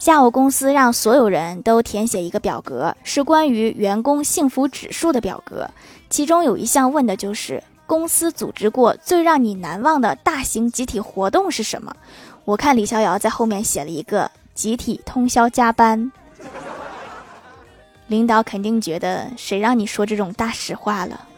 下午公司让所有人都填写一个表格是关于员工幸福指数的表格。其中有一项问的就是公司组织过最让你难忘的大型集体活动是什么？我看李逍遥在后面写了一个集体通宵加班。领导肯定觉得谁让你说这种大实话了？